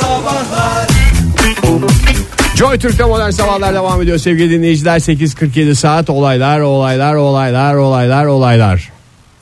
Sabahlar Joy Türk'te modern sabahlar devam ediyor sevgili dinleyiciler 8.47 saat olaylar olaylar olaylar olaylar olaylar.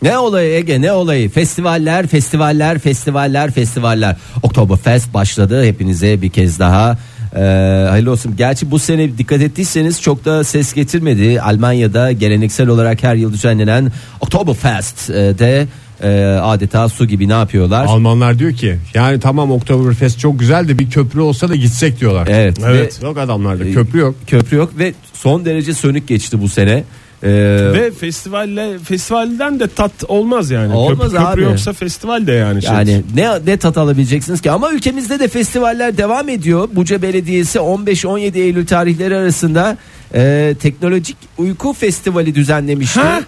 Ne olayı Ege ne olayı festivaller festivaller festivaller festivaller Oktoberfest başladı hepinize bir kez daha ee, hayırlı olsun. Gerçi bu sene dikkat ettiyseniz çok da ses getirmedi. Almanya'da geleneksel olarak her yıl düzenlenen Oktoberfest'de e, adeta su gibi ne yapıyorlar? Almanlar diyor ki yani tamam Oktoberfest çok güzel de bir köprü olsa da gitsek diyorlar. Evet. Evet. Yok adamlarda köprü yok. Köprü yok ve son derece sönük geçti bu sene. Ee, Ve festivalle festivalden de tat olmaz yani. Olmaz köprü, köprü abi. yoksa festival de yani. şey. Yani ne ne tat alabileceksiniz ki ama ülkemizde de festivaller devam ediyor. Buca Belediyesi 15-17 Eylül tarihleri arasında e, teknolojik uyku festivali düzenlemişti. Ha?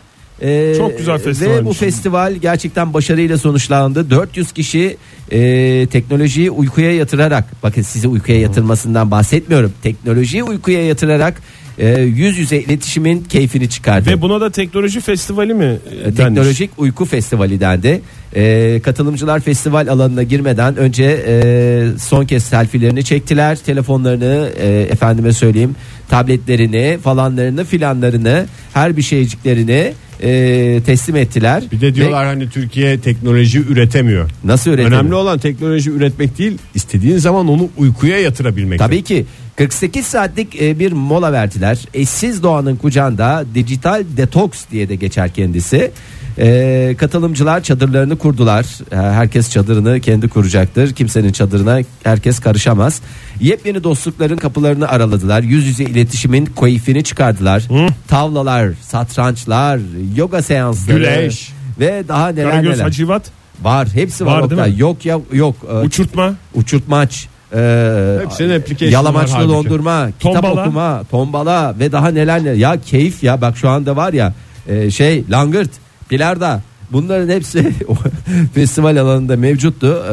E, Çok güzel Ve festivalmiş. bu festival gerçekten başarıyla sonuçlandı. 400 kişi e, teknolojiyi uykuya yatırarak bakın sizi uykuya yatırmasından bahsetmiyorum. Teknolojiyi uykuya yatırarak e, yüz yüze iletişimin keyfini çıkardı. Ve buna da teknoloji festivali mi? e, denmiş? Teknolojik Uyku Festivali dendi. Ee, katılımcılar festival alanına girmeden önce e, son kez selfilerini çektiler. Telefonlarını e, efendime söyleyeyim tabletlerini falanlarını filanlarını her bir şeyciklerini e, teslim ettiler. Bir de diyorlar hani Türkiye teknoloji üretemiyor. Ve nasıl üretiliyor? Önemli olan teknoloji üretmek değil istediğin zaman onu uykuya yatırabilmek. Tabii ki 48 saatlik e, bir mola verdiler. Eşsiz doğanın kucağında dijital detoks diye de geçer kendisi. E, katılımcılar çadırlarını kurdular. E, herkes çadırını kendi kuracaktır. Kimsenin çadırına herkes karışamaz. Yepyeni dostlukların kapılarını araladılar. Yüz yüze iletişimin keyfini çıkardılar. Tavlalar, satrançlar, yoga seansları Güleş. ve daha neler Karagöz neler. Hacivat, Var, hepsi var. Var Oktay. Yok ya yok. E, uçurtma, uçurtmaç, e, Hepsinin yalamaçlı dondurma, kitap Tombala. okuma, tombala ve daha neler neler. Ya keyif ya bak şu anda var ya e, şey langırt, bilarda bunların hepsi festival alanında mevcuttu. E,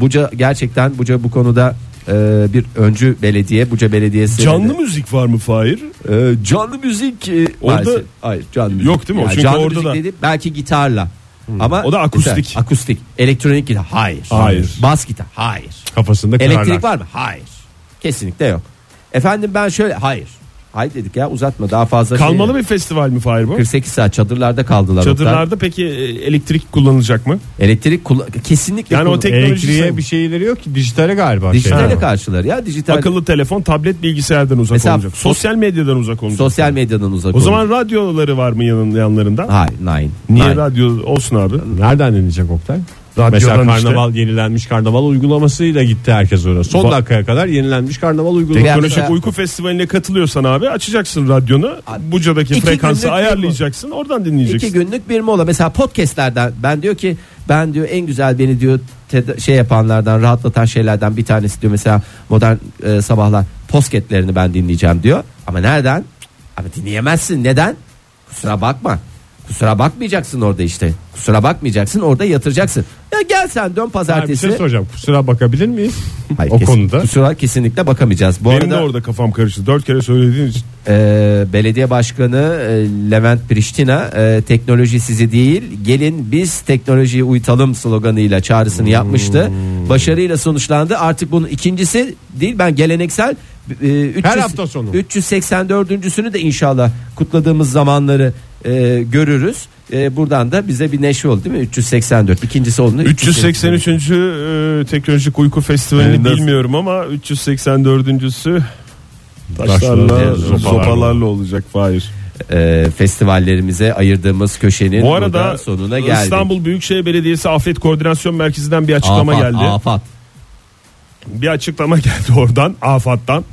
Buca gerçekten Buca bu konuda e, bir öncü belediye Buca Belediyesi. canlı müzik var mı Fahir? E, canlı müzik e, Orada- maalesef- hayır canlı müzik. Yok değil mi? Yani Çünkü canlı orada müzik da- dedi, belki gitarla. Ama O da akustik. gitar, akustik. Elektronik gitar. Hayır. Hayır. Bas gitar. Hayır. Kafasında Elektrik kırarlar. var mı? Hayır. Kesinlikle yok. Efendim ben şöyle hayır. Hayır dedik ya uzatma daha fazla Kalmalı şey. bir festival mi Fahir bu? 48 saat çadırlarda kaldılar. Çadırlarda peki e, elektrik kullanılacak mı? Elektrik kullan- kesinlikle Yani o kullan- teknoloji Elektriğe sen- bir şeyleri yok ki dijitale galiba. dijitale şey. karşılar ya dijital Akıllı telefon, tablet, bilgisayardan uzak Mesela olacak. sos- Sosyal medyadan uzak olacak. sosyal medyadan uzak O zaman radyoları var mı yanlarında? hayır nine. Niye Nine. radyo olsun abi? Nereden dinleyecek Oktay? Radyodan Mesela işte. karnaval yenilenmiş karnaval uygulamasıyla gitti herkes oraya. Son Va- dakikaya kadar yenilenmiş karnaval uygulaması. Teknolojik uyku festivaline katılıyorsan abi açacaksın radyonu. Buca'daki İki frekansı ayarlayacaksın. Oradan dinleyeceksin. İki günlük bir mola. Mesela podcastlerden ben diyor ki ben diyor en güzel beni diyor teda- şey yapanlardan rahatlatan şeylerden bir tanesi diyor mesela modern e, sabahlar podcastlerini ben dinleyeceğim diyor. Ama nereden? Ama dinleyemezsin. Neden? Kusura bakma. Kusura bakmayacaksın orada işte. Kusura bakmayacaksın orada yatıracaksın. Ya gel sen dön Ha, bir pazartesi. şey soracağım. Kusura bakabilir miyiz? Hayır, o kesin- konuda. Kusura kesinlikle bakamayacağız. Bu Benim arada de orada kafam karıştı. Dört kere söylediğin için. e, belediye başkanı e, Levent Priştina e, teknoloji sizi değil gelin biz teknolojiyi uyutalım sloganıyla çağrısını yapmıştı. Hmm. Başarıyla sonuçlandı. Artık bunun ikincisi değil ben geleneksel e, 300, Her hafta sonu. 384.sünü de inşallah kutladığımız zamanları e, görürüz. E, buradan da bize bir neşe oldu değil mi? 384. İkincisi oldu. 383. e, teknolojik uyku festivalini Yani bilmiyorum ama 384.sü taşlarla, Taşlarla, zopalarla, zopalarla. olacak Fahir. E, festivallerimize ayırdığımız köşenin Bu arada sonuna geldik. İstanbul Büyükşehir Belediyesi Afet Koordinasyon Merkezi'nden bir açıklama Afat, geldi. Afat. Bir açıklama geldi oradan AFAD'dan.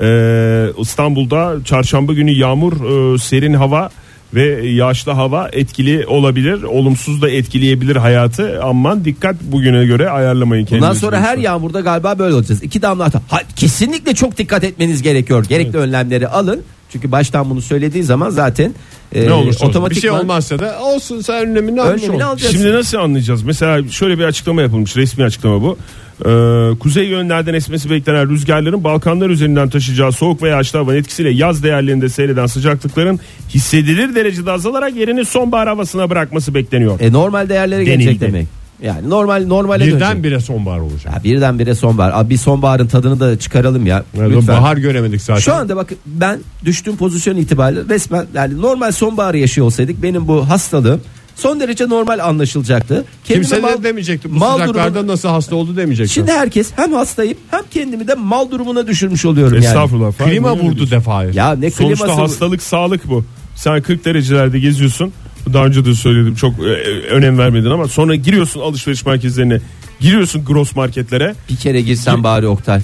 Ee, İstanbul'da çarşamba günü yağmur, e, serin hava ve yağışlı hava etkili olabilir. Olumsuz da etkileyebilir hayatı. Aman dikkat bugüne göre ayarlamayın kendinizi. Bundan sonra her yağmurda galiba böyle olacağız. İki damla ha, kesinlikle çok dikkat etmeniz gerekiyor. Gerekli önlemleri alın. Çünkü baştan bunu söylediği zaman zaten e, Ne olursa olsun. Bir şey olmazsa da olsun sen önlemini almış önlemini ol. alacaksın. Şimdi nasıl anlayacağız? Mesela şöyle bir açıklama yapılmış. Resmi açıklama bu. Ee, kuzey yönlerden esmesi beklenen rüzgarların Balkanlar üzerinden taşıyacağı soğuk ve yağışlı havanın etkisiyle yaz değerlerinde seyreden sıcaklıkların hissedilir derecede azalarak yerini sonbahar havasına bırakması bekleniyor. E, normal değerlere gelecek Denildi. demek. Yani normal normale dönecek. Birdenbire sonbahar olacak. Ya birdenbire sonbahar. Abi bir sonbaharın tadını da çıkaralım ya. Evet, Lütfen. bahar göremedik zaten. Şu anda bak ben düştüğüm pozisyon itibariyle resmen yani normal sonbaharı yaşıyor olsaydık benim bu hastalığım son derece normal anlaşılacaktı. Kendime Kimse mal- de demeyecekti. Bu mal sıcaklarda durumu- nasıl hasta oldu demeyecekti. Şimdi herkes hem hastayım hem kendimi de mal durumuna düşürmüş oluyorum yani. Estağfurullah. Klima vurdu defayı. Ya ne Sonuçta kliması hastalık sağlık bu. Sen 40 derecelerde geziyorsun. Daha önce de söyledim çok e, önem vermedin ama sonra giriyorsun alışveriş merkezlerine. Giriyorsun gross marketlere. Bir kere girsen bari Oktay.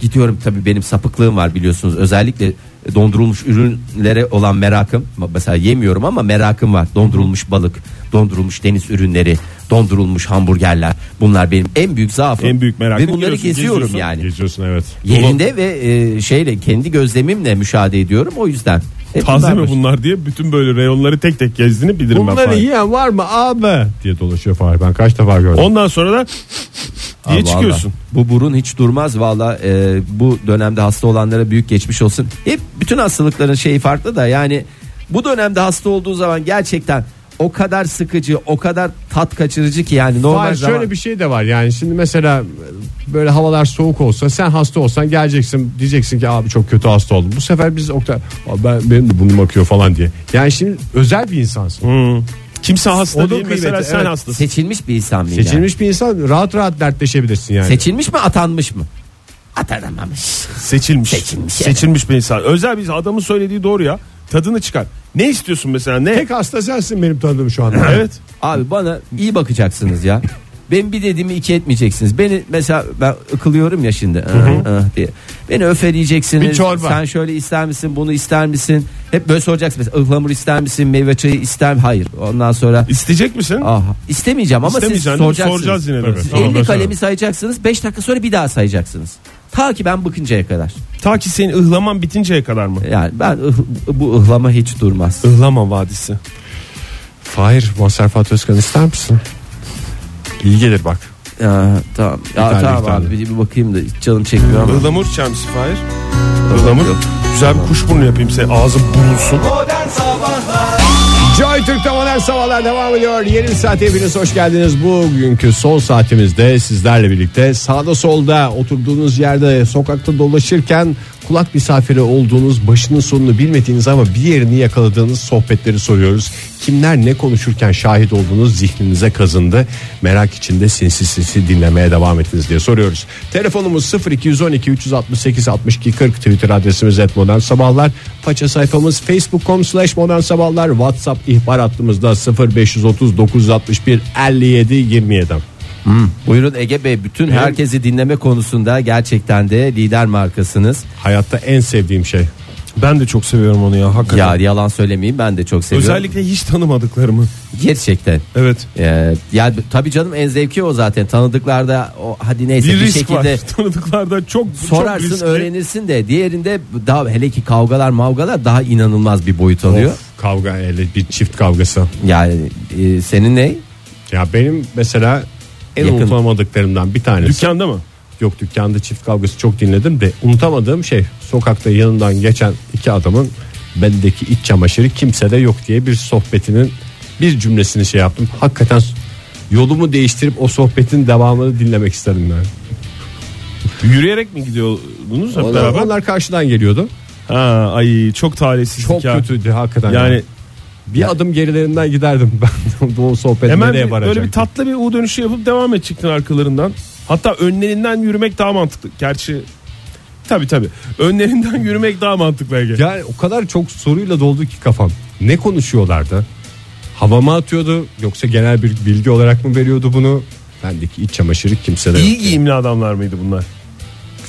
Gidiyorum tabii benim sapıklığım var biliyorsunuz. Özellikle dondurulmuş ürünlere olan merakım. Mesela yemiyorum ama merakım var. Dondurulmuş balık, dondurulmuş deniz ürünleri, dondurulmuş hamburgerler. Bunlar benim en büyük zaafım. En büyük merakım. Ve bunları geziyorum geziyorsun. yani. Geziyorsun evet. Yerinde ve e, şeyle kendi gözlemimle müşahede ediyorum o yüzden. Hep Taze bunlar mi bunlar diye bütün böyle reyonları tek tek gezdiğini bilirim ben. Bunları yiyen var mı abi diye dolaşıyor Fahir. Ben kaç defa gördüm. Ondan sonra da diye Aa, çıkıyorsun. vallahi. Bu burun hiç durmaz valla e, bu dönemde hasta olanlara büyük geçmiş olsun. Hep bütün hastalıkların şeyi farklı da yani bu dönemde hasta olduğu zaman gerçekten o kadar sıkıcı o kadar tat kaçırıcı ki yani normal Fahir, zaman. şöyle bir şey de var yani şimdi mesela böyle havalar soğuk olsa sen hasta olsan geleceksin diyeceksin ki abi çok kötü hasta oldum. Bu sefer biz Oktay "Abi ben benim de burnum akıyor falan diye. Yani şimdi özel bir insansın. Hmm. Kimse hasta O da değil mesela kıymeti, sen evet. hastasın. Seçilmiş bir insan yani? Seçilmiş bir insan rahat rahat dertleşebilirsin yani. Seçilmiş mi atanmış mı? Atanamamış. Seçilmiş. Seçilmiş, Seçilmiş bir insan. Özel bir adamın söylediği doğru ya. Tadını çıkar. Ne istiyorsun mesela ne? Tek hasta sensin benim tanıdığım şu anda. Evet. Abi bana iyi bakacaksınız ya. Ben bir dediğimi iki etmeyeceksiniz. Beni mesela ben ıkılıyorum ya şimdi ah, ah diye. Beni öfeleyeceksiniz. Bir çorba. Sen şöyle ister misin bunu ister misin? Hep böyle soracaksın. Mesela ıhlamur ister misin? Meyve çayı ister Hayır. Ondan sonra İsteyecek misin? ah, istemeyeceğim ama siz mi? soracaksınız. Soracağız yine de. Siz Tamam, 50 mesela. kalemi sayacaksınız. 5 dakika sonra bir daha sayacaksınız. Ta ki ben bıkıncaya kadar. Ta ki senin ıhlaman bitinceye kadar mı? Yani ben bu ıhlama hiç durmaz. Ihlama vadisi. Fahir Mazhar Fatih Özkan ister misin? İyi gelir bak. Ya, tamam. Ya, tane, tamam bir abi bir, bir bakayım da hiç canım çekmiyor ama. Ihlamur içer misin Fahir? Ihlamur. Güzel bir kuş burnu yapayım size. Ağzım bulunsun. Joy Türk'te modern sabahlar devam ediyor. Yeni bir saate hepiniz hoş geldiniz. Bugünkü son saatimizde sizlerle birlikte sağda solda oturduğunuz yerde sokakta dolaşırken kulak misafiri olduğunuz başının sonunu bilmediğiniz ama bir yerini yakaladığınız sohbetleri soruyoruz. Kimler ne konuşurken şahit olduğunuz zihninize kazındı. Merak içinde sinsi sinsi dinlemeye devam ettiniz diye soruyoruz. Telefonumuz 0212 368 62 40 Twitter adresimiz et modern sabahlar. Faça sayfamız facebook.com slash modern sabahlar. WhatsApp ihbar hattımızda 0530 961 57 27. Buyurun Ege Bey bütün herkesi dinleme konusunda gerçekten de lider markasınız. Hayatta en sevdiğim şey. Ben de çok seviyorum onu ya hakikaten. Ya yalan söylemeyeyim ben de çok seviyorum. Özellikle hiç tanımadıklarımı. Gerçekten. Evet. Ee, ya tabii canım en zevki o zaten tanıdıklarda o hadi neyse Bir bir, risk şekilde var. Tanıdıklarda çok çok sorarsın riskli. öğrenirsin de diğerinde daha hele ki kavgalar mavgalar daha inanılmaz bir boyut alıyor. Of, kavga hele bir çift kavgası. Yani e, senin ne? Ya benim mesela en Yakın. unutamadıklarımdan bir tanesi. Dükkanda mı? Yok dükkanda çift kavgası çok dinledim de unutamadığım şey sokakta yanından geçen iki adamın bendeki iç çamaşırı kimsede yok diye bir sohbetinin bir cümlesini şey yaptım. Hakikaten yolumu değiştirip o sohbetin devamını dinlemek istedim ben. Yürüyerek mi gidiyordunuz hep Onlar, beraber? onlar karşıdan geliyordu. Ha, ay çok talihsizlik Çok ya. kötüydü hakikaten. Yani Yani bir adım gerilerinden giderdim ben o sohbet hemen nereye varacak? böyle bir tatlı bir U dönüşü yapıp devam edecektin arkalarından. Hatta önlerinden yürümek daha mantıklı. Gerçi tabi tabi. Önlerinden yürümek daha mantıklı Ege. Yani o kadar çok soruyla doldu ki kafam. Ne konuşuyorlardı? Hava mı atıyordu yoksa genel bir bilgi olarak mı veriyordu bunu? Bendeki iç çamaşırı kimsede İyi giyimli adamlar mıydı bunlar?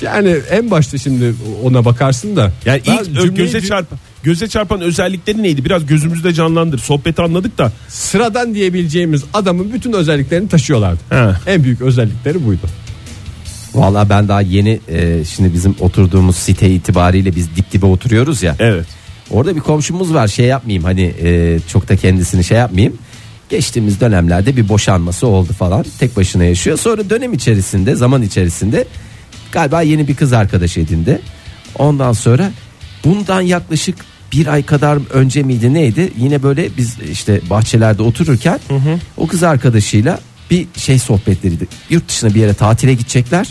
Yani en başta şimdi ona bakarsın da. Yani ilk cümleyi göze cü- çarpan göze çarpan özellikleri neydi? Biraz gözümüzde canlandır. Sohbeti anladık da. sıradan diyebileceğimiz adamın bütün özelliklerini taşıyorlardı. He. En büyük özellikleri buydu. Valla ben daha yeni e, şimdi bizim oturduğumuz site itibariyle biz dip dibe oturuyoruz ya. Evet. Orada bir komşumuz var şey yapmayayım hani e, çok da kendisini şey yapmayayım. Geçtiğimiz dönemlerde bir boşanması oldu falan. Tek başına yaşıyor. Sonra dönem içerisinde zaman içerisinde galiba yeni bir kız arkadaş edindi. Ondan sonra bundan yaklaşık bir ay kadar önce miydi neydi? Yine böyle biz işte bahçelerde otururken o kız arkadaşıyla bir şey sohbetleriydi. Yurt dışına bir yere tatile gidecekler.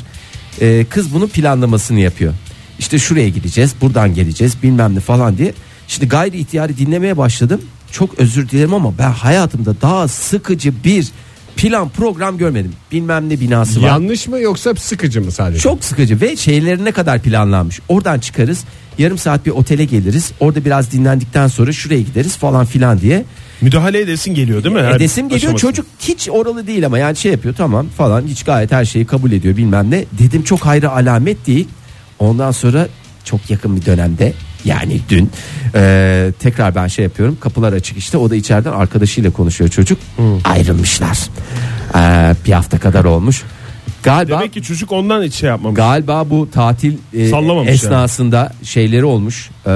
Ee, kız bunun planlamasını yapıyor. İşte şuraya gideceğiz, buradan geleceğiz, bilmem ne falan diye. Şimdi gayri ihtiyari dinlemeye başladım. Çok özür dilerim ama ben hayatımda daha sıkıcı bir plan program görmedim. Bilmem ne binası var. Yanlış mı yoksa sıkıcı mı sadece? Çok sıkıcı ve şeylerine kadar planlanmış. Oradan çıkarız. Yarım saat bir otele geliriz. Orada biraz dinlendikten sonra şuraya gideriz falan filan diye. Müdahale edesin geliyor değil mi? Her Edesim geliyor aşamasında. çocuk hiç oralı değil ama yani şey yapıyor tamam falan hiç gayet her şeyi kabul ediyor bilmem ne. Dedim çok hayra alamet değil. Ondan sonra çok yakın bir dönemde yani dün e, tekrar ben şey yapıyorum kapılar açık işte o da içeriden arkadaşıyla konuşuyor çocuk. Ayrılmışlar. E, bir hafta kadar olmuş. Galiba Demek ki çocuk ondan hiç şey yapmamış. galiba bu tatil e, Sallamamış esnasında şeyleri olmuş. E,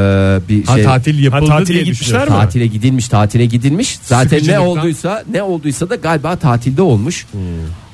bir Ha şey tatil yapıldı Ha, tatile diye gitmişler düşünüyorum. mi? tatile gidilmiş tatile gidilmiş. Zaten ne Sıkıcılıktan- olduysa ne olduysa da galiba tatilde olmuş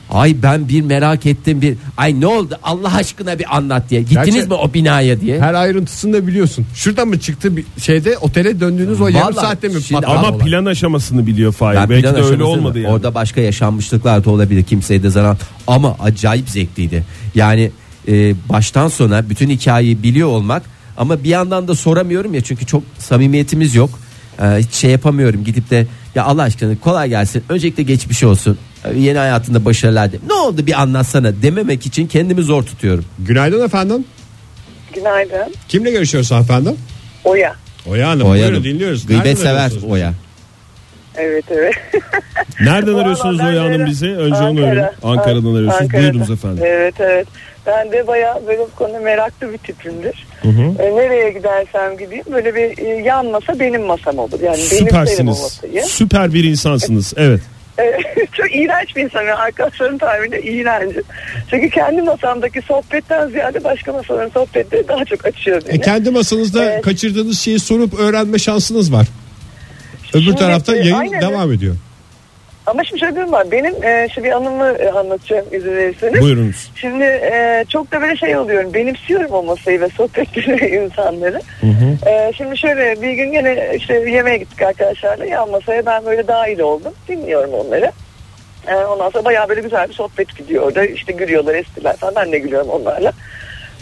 ay ben bir merak ettim bir ay ne oldu Allah aşkına bir anlat diye gittiniz Gerçi- mi o binaya diye Her ayrıntısını da biliyorsun. Şuradan mı çıktı bir şeyde otele döndüğünüz o yarım Vallahi saatte mi şimdi- patladı Ama olay? plan aşamasını biliyor Fahir. Ben Belki plan de öyle aşamasını- olmadı yani. Orada başka yaşanmışlıklar da olabilir kimseye de zarar ama acayip zevkliydi. Yani e, baştan sona bütün hikayeyi biliyor olmak ama bir yandan da soramıyorum ya çünkü çok samimiyetimiz yok. E, hiç şey yapamıyorum gidip de ya Allah aşkına kolay gelsin. Öncelikle geçmiş olsun. Yeni hayatında başarılar de. Ne oldu bir anlatsana dememek için kendimi zor tutuyorum. Günaydın efendim. Günaydın. Kimle görüşüyoruz efendim? Oya. Oya Hanım. Oya buyurun Hanım. dinliyoruz. Gıybet Nereden sever arıyorsunuz? Oya. Evet evet. Nereden Vallahi arıyorsunuz Oya Hanım bizi? Önce onu öğrenin. Ankara'dan An- arıyorsunuz. Buyurunuz efendim. Evet evet. Ben de bayağı böyle bu konuda meraklı bir tipimdir. Hı hı. E, nereye gidersem gideyim böyle bir e, yan masa benim masam olur. Yani benim Süpersiniz. Süper bir insansınız. Evet. E, çok iğrenç bir insanım. Yani arkadaşlarım tabiriyle iğrencim. Çünkü kendi masamdaki sohbetten ziyade başka masaların sohbetleri daha çok açıyor beni. E, kendi masanızda Evet. kaçırdığınız şeyi sorup öğrenme şansınız var. Öbür Şimdi, tarafta e, yayın aynen. devam ediyor. Ama şimdi şöyle bir durum var. Benim e, şu bir anımı e, anlatacağım izin verirseniz. Buyurunuz. Şimdi e, çok da böyle şey oluyorum. Benimsiyorum o masayı ve sohbetleri insanları. E, şimdi şöyle bir gün gene işte yemeğe gittik arkadaşlarla. Yan masaya ben böyle dahil oldum. Dinliyorum onları. E, ondan sonra bayağı böyle güzel bir sohbet gidiyor orada. İşte gülüyorlar, estiler falan. Ben de gülüyorum onlarla.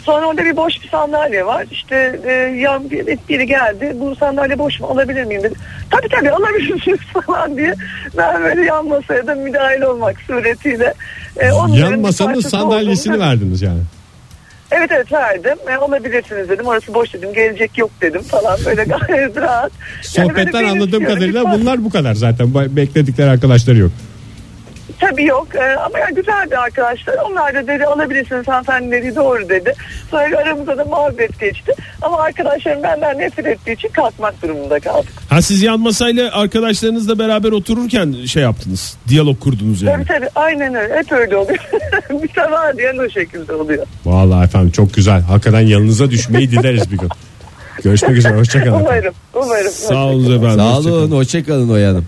Sonra orada bir boş bir sandalye var. İşte e, yan bir, biri geldi. Bu sandalye boş mu alabilir miyim dedi. Tabii tabii alabilirsiniz falan diye. Ben böyle yan masaya da müdahil olmak suretiyle. e, Yan masanın sandalyesini olduğunu- verdiniz yani. Evet evet verdim. E, olabilirsiniz dedim. Orası boş dedim. Gelecek yok dedim falan. Böyle gayet rahat. Yani böyle Sohbetten benim anladığım istiyorum. kadarıyla bunlar bu kadar zaten. Bekledikleri arkadaşları yok. Tabii yok E, ama yani güzeldi arkadaşlar. Onlar da dedi alabilirsiniz hanımefendi dedi doğru dedi. Sonra aramızda da muhabbet geçti. Ama arkadaşlarım benden nefret ettiği için kalkmak durumunda kaldık. Ha siz yan masayla arkadaşlarınızla beraber otururken şey yaptınız. Diyalog kurdunuz yani. Tabii tabii aynen öyle. Hep öyle oluyor. bir sabah diyen o şekilde oluyor. Vallahi efendim çok güzel. Hakikaten yanınıza düşmeyi dileriz bir gün. Görüşmek üzere. Hoşçakalın. Umarım. Umarım. Sağ olun efendim. Sağ hoşça kalın. olun hoşçakalın Oya Hanım.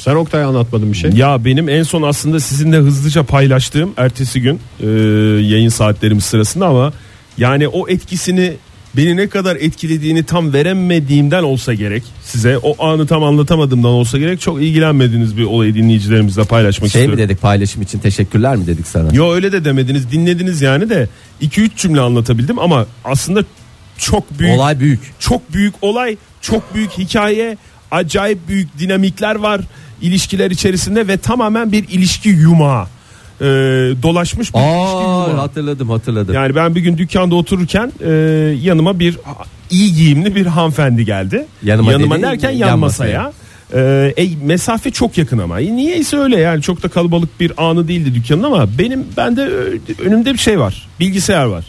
Sen Oktay anlatmadın bir şey. Ya benim en son aslında sizinle hızlıca paylaştığım ertesi gün e, yayın saatlerimiz sırasında ama yani o etkisini beni ne kadar etkilediğini tam veremediğimden olsa gerek size o anı tam anlatamadığımdan olsa gerek çok ilgilenmediğiniz bir olayı dinleyicilerimizle paylaşmak Şey mi istiyorum. dedik paylaşım için teşekkürler mi dedik sana? Yo öyle de demediniz dinlediniz yani de 2-3 cümle anlatabildim ama aslında çok büyük Olay büyük. çok büyük olay, çok büyük hikaye, acayip büyük dinamikler var ilişkiler içerisinde ve tamamen bir ilişki yumağı. Ee, dolaşmış bir ilişki Aa yumağı. hatırladım hatırladım. Yani ben bir gün dükkanda otururken e, yanıma bir iyi giyimli bir hanımefendi geldi. Yanıma dediğin derken yan, yan masaya. Ee, e, mesafe çok yakın ama. E, niyeyse öyle yani çok da kalabalık bir anı değildi dükkanın ama benim bende e, önümde bir şey var. Bilgisayar var.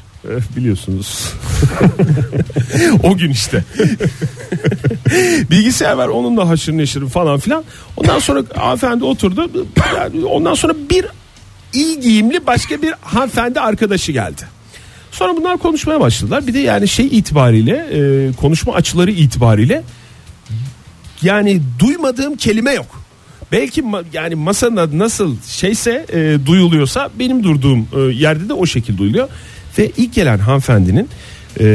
Biliyorsunuz. o gün işte. Bilgisayar var onunla haşır neşir falan filan. Ondan sonra hanımefendi oturdu. Yani ondan sonra bir iyi giyimli başka bir hanımefendi arkadaşı geldi. Sonra bunlar konuşmaya başladılar. Bir de yani şey itibariyle e, konuşma açıları itibariyle yani duymadığım kelime yok. Belki ma- yani masanın adı nasıl şeyse e, duyuluyorsa benim durduğum e, yerde de o şekilde duyuluyor. Ve ilk gelen hanımefendinin e,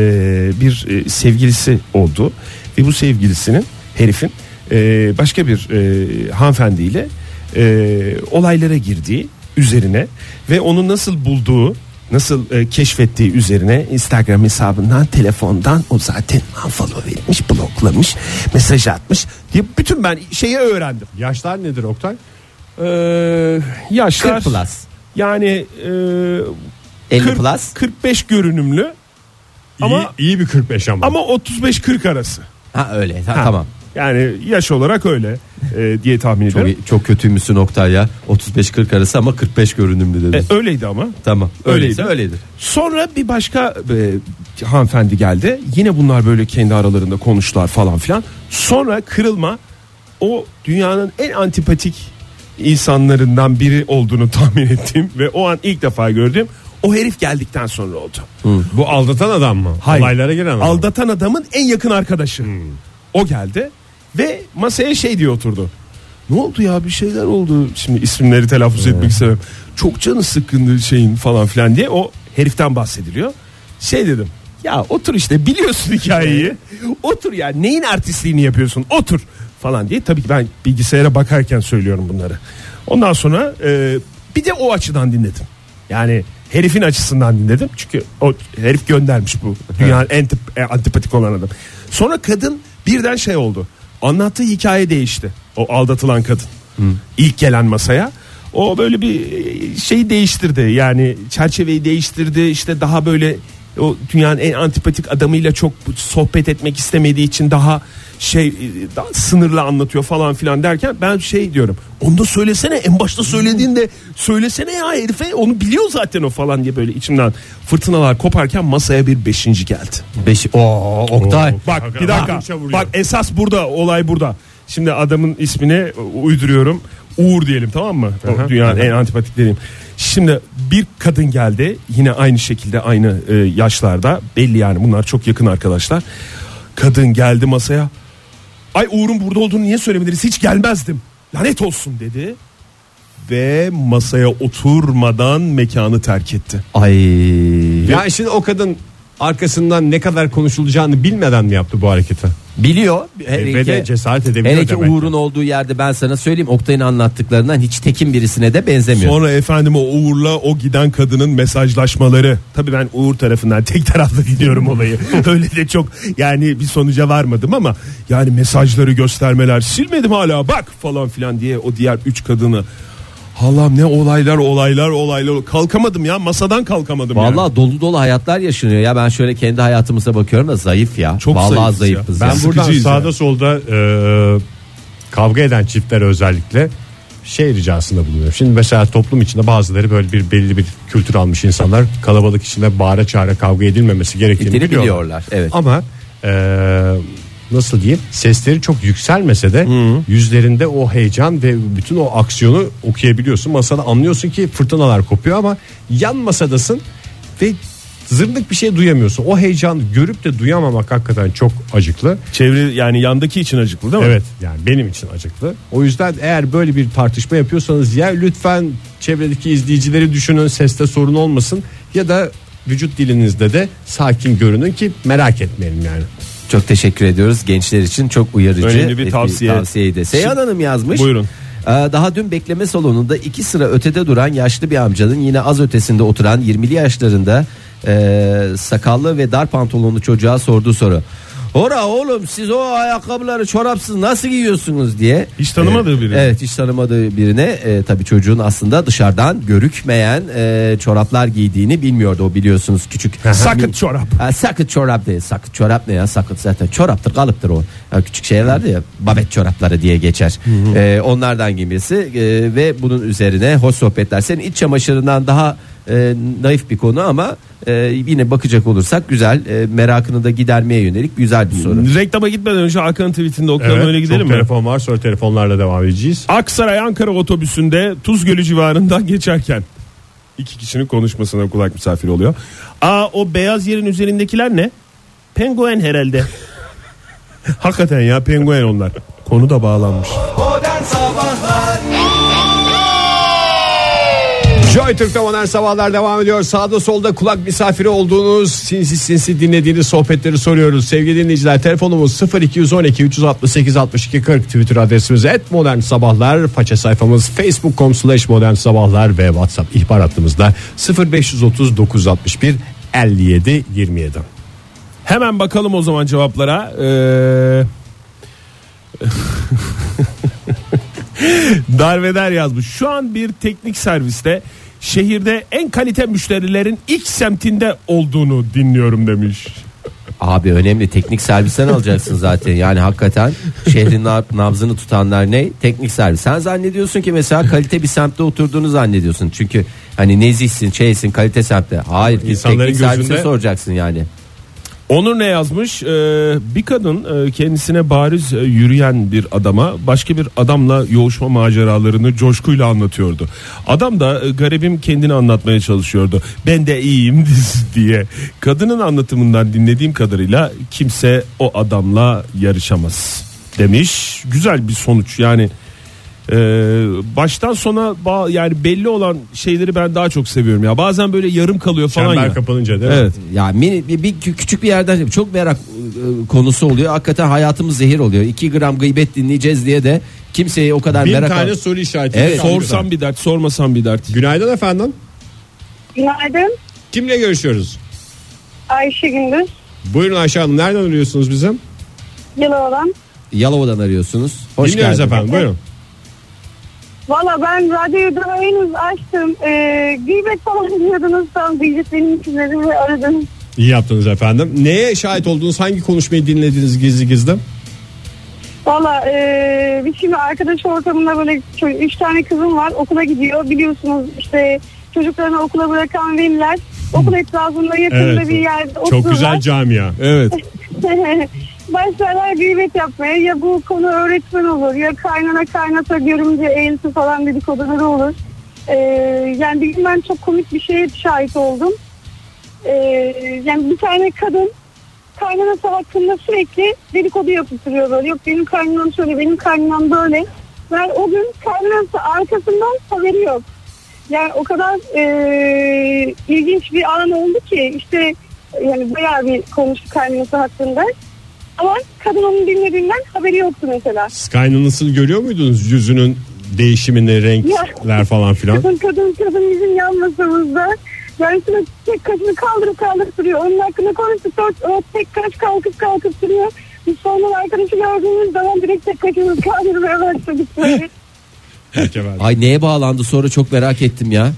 bir e, sevgilisi oldu. Ve bu sevgilisinin herifin e, başka bir e, hanımefendiyle e, olaylara girdiği üzerine ve onu nasıl bulduğu nasıl e, keşfettiği üzerine Instagram hesabından telefondan o zaten unfollow etmiş bloklamış mesaj atmış diye bütün ben şeyi öğrendim. Yaşlar nedir Oktay? Ee, yaşlar 40 plus. yani e, 50 40 plus. 45 görünümlü ama iyi, iyi bir 45 ama. ama 35-40 arası. Ha öyle. Ha, Ha. Tamam. Yani yaş olarak öyle e, diye tahmin Çok, ediyorum. çok kötüymüşsün Oktay ya. 35-40 arası ama 45 görünümlü dedin. E, öyleydi ama. tamam. Öyleyse öyleydi. öyledir. Sonra bir başka e, hanımefendi geldi. Yine bunlar böyle kendi aralarında konuştular falan filan. Sonra kırılma o dünyanın en antipatik insanlarından biri olduğunu tahmin ettiğim ve o an ilk defa gördüğüm o herif geldikten sonra oldu. Bu aldatan adam mı? Hayır. Olaylara giren adam. Aldatan adamın en yakın arkadaşı. O geldi ve masaya şey diye oturdu. Ne oldu ya bir şeyler oldu. Şimdi isimleri telaffuz etmek istemem. Çok canı sıkkındı şeyin falan filan diye o heriften bahsediliyor. Şey dedim. Ya otur işte biliyorsun hikayeyi. otur ya neyin artistliğini yapıyorsun otur falan diye. Tabii ki ben bilgisayara bakarken söylüyorum bunları. Ondan sonra e, bir de o açıdan dinledim. Yani herifin açısından dinledim. Çünkü o herif göndermiş bu. Dünyanın en tip- e, antipatik olan adam. Sonra kadın birden şey oldu. Anlattığı hikaye değişti. O aldatılan kadın. İlk gelen masaya. O böyle bir şey değiştirdi. Yani çerçeveyi değiştirdi. İşte daha böyle o dünyanın en antipatik adamıyla çok sohbet etmek istemediği için daha şey daha sınırlı anlatıyor falan filan derken ben şey diyorum. Onu da söylesene en başta söylediğinde söylesene ya herife onu biliyor zaten o falan diye böyle içimden fırtınalar koparken masaya bir beşinci geldi. Beş, Oo, Oktay. Bak bir dakika. Bak esas burada olay burada. Şimdi adamın ismini uyduruyorum. Uğur diyelim tamam mı? O dünyanın en antipatik dediğim. Şimdi bir kadın geldi yine aynı şekilde aynı e, yaşlarda belli yani bunlar çok yakın arkadaşlar. Kadın geldi masaya. Ay Uğur'un burada olduğunu niye söylemediniz hiç gelmezdim. Lanet olsun dedi. Ve masaya oturmadan mekanı terk etti. Ay. Ya şimdi o kadın arkasından ne kadar konuşulacağını bilmeden mi yaptı bu hareketi? Biliyor. Hele Ve de ki- cesaret edebiliyor Hele ki demek. Uğur'un olduğu yerde ben sana söyleyeyim Oktay'ın anlattıklarından hiç tekin birisine de benzemiyor. Sonra efendim o Uğur'la o giden kadının mesajlaşmaları. Tabii ben Uğur tarafından tek taraflı gidiyorum olayı. Öyle de çok yani bir sonuca varmadım ama yani mesajları göstermeler silmedim hala bak falan filan diye o diğer üç kadını. Allah'ım ne olaylar olaylar olaylar kalkamadım ya masadan kalkamadım yani. Vallahi dolu dolu hayatlar yaşanıyor ya ben şöyle kendi hayatımıza bakıyorum da zayıf ya. Çok Vallahi zayıfız ya. Ben ya. buradan sağda ya. solda e, kavga eden çiftlere özellikle şey ricasında bulunuyorum. Şimdi mesela toplum içinde bazıları böyle bir belli bir kültür almış insanlar kalabalık içinde bağıra çağıra kavga edilmemesi gerektiğini biliyorlar. biliyorlar, evet. Ama e, nasıl diyeyim sesleri çok yükselmese de yüzlerinde o heyecan ve bütün o aksiyonu okuyabiliyorsun. Masada anlıyorsun ki fırtınalar kopuyor ama yan masadasın ve zırnık bir şey duyamıyorsun. O heyecanı görüp de duyamamak hakikaten çok acıklı. Çevre yani yandaki için acıklı değil mi? Evet yani benim için acıklı. O yüzden eğer böyle bir tartışma yapıyorsanız ya lütfen çevredeki izleyicileri düşünün seste sorun olmasın ya da vücut dilinizde de sakin görünün ki merak etmeyelim yani. Çok teşekkür ediyoruz gençler için çok uyarıcı Önemli bir tavsiye. tavsiyeydi. Seyhan Hanım yazmış. Buyurun. Ee, Daha dün bekleme salonunda iki sıra ötede duran yaşlı bir amcanın yine az ötesinde oturan 20'li yaşlarında e, sakallı ve dar pantolonlu çocuğa sorduğu soru. Ora oğlum siz o ayakkabıları çorapsız nasıl giyiyorsunuz diye. Hiç tanımadığı birine. Evet hiç tanımadığı birine e, tabii çocuğun aslında dışarıdan görükmeyen e, çoraplar giydiğini bilmiyordu o biliyorsunuz küçük. Sakıt çorap. Ha, sakıt çorap değil. Sakıt çorap ne ya? Sakıt zaten çoraptır kalıptır o. Ya, küçük şeylerdi ya babet çorapları diye geçer. Ee, onlardan giymesi e, ve bunun üzerine hoş sohbetler. Senin iç çamaşırından daha e, naif bir konu ama e, yine bakacak olursak güzel e, merakını da gidermeye yönelik güzel bir soru. Reklama gitmeden önce Hakan'ın tweetinde okuyalım Evet, öyle gidelim çok mi? telefon var sonra telefonlarla devam edeceğiz. Aksaray Ankara otobüsünde Tuzgölü civarından geçerken iki kişinin konuşmasına kulak misafiri oluyor. Aa o beyaz yerin üzerindekiler ne? Penguen herhalde. Hakikaten ya penguen onlar. Konu da bağlanmış. Joy Türk'te modern sabahlar devam ediyor. Sağda solda kulak misafiri olduğunuz sinsi sinsi dinlediğiniz sohbetleri soruyoruz. Sevgili dinleyiciler telefonumuz 0212 368 62 40 Twitter adresimiz et modern sabahlar. Faça sayfamız facebook.com slash modern sabahlar ve whatsapp ihbar hattımızda 0530 961 57 27. Hemen bakalım o zaman cevaplara. Ee... Darveder yazmış. Şu an bir teknik serviste şehirde en kalite müşterilerin ilk semtinde olduğunu dinliyorum demiş. Abi önemli. Teknik servisten alacaksın zaten. Yani hakikaten şehrin nab- nabzını tutanlar ne? Teknik servis. Sen zannediyorsun ki mesela kalite bir semtte oturduğunu zannediyorsun. Çünkü hani nezihsin şeysin kalite semtte hayır İnsanların teknik servise gözünde- soracaksın yani Onur ne yazmış? Ee, bir kadın e, kendisine bariz e, yürüyen bir adama başka bir adamla yoğuşma maceralarını coşkuyla anlatıyordu. Adam da e, garibim kendini anlatmaya çalışıyordu. Ben de iyiyim diye. Kadının anlatımından dinlediğim kadarıyla kimse o adamla yarışamaz demiş. Güzel bir sonuç yani. E, baştan sona ba- yani belli olan şeyleri ben daha çok seviyorum ya. Bazen böyle yarım kalıyor falan Çember ya. kapanınca değil mi? Evet. ya mini, bir, bir kü- küçük bir yerden çok merak e, konusu oluyor hakikaten hayatımız zehir oluyor 2 gram gıybet dinleyeceğiz diye de kimseyi o kadar Bin merak tane al- soru işareti. Evet. Sorsam bir dert, sormasam bir dert. Günaydın efendim. Günaydın. Kimle görüşüyoruz? Ayşe Gündüz. Buyurun Ayşe Hanım nereden arıyorsunuz bizim? Yalova'dan. Yalova'dan arıyorsunuz hoş Dinliyoruz geldin efendim buyurun. Valla ben radyoyu da henüz açtım. Ee, gıybet falan diyordunuz. Tam gıybet benim için dedim ve aradım. İyi yaptınız efendim. Neye şahit oldunuz? Hangi konuşmayı dinlediniz gizli gizli? Valla ee, biz şimdi arkadaş ortamında böyle ço- üç tane kızım var. Okula gidiyor. Biliyorsunuz işte çocuklarını okula bırakan veliler. Okul etrafında yakında Evet. bir yerde Çok otururlar. güzel camia. Evet. Başlarlar gıybet yapmaya ya bu konu öğretmen olur ya kaynana kaynata görümce eğlisi falan dedikoduları olur. Ee, yani bir gün ben çok komik bir şeye şahit oldum. Ee, yani bir tane kadın kaynanası hakkında sürekli dedikodu yapıp duruyor böyle. Yok benim kaynanam şöyle benim kaynanam böyle. Ben o gün kaynanası arkasından haberi yok. Yani o kadar e, ilginç bir an oldu ki işte yani bayağı bir konuştu kaynanası hakkında. Ama kadın onun dinlediğinden haberi yoktu mesela. Sky'ın nasıl görüyor muydunuz yüzünün değişimini, renkler falan filan? Kadın kadın kadın bizim yan masamızda. Yani sürekli tek kaşını kaldırıp kaldırıp duruyor. Onun hakkında konuştuk. O, o tek kaş kalkıp kalkıp duruyor. Biz sonra arkadaşı gördüğümüz zaman direkt tek kaşını kaldırmaya başladık. Ay neye bağlandı sonra çok merak ettim ya.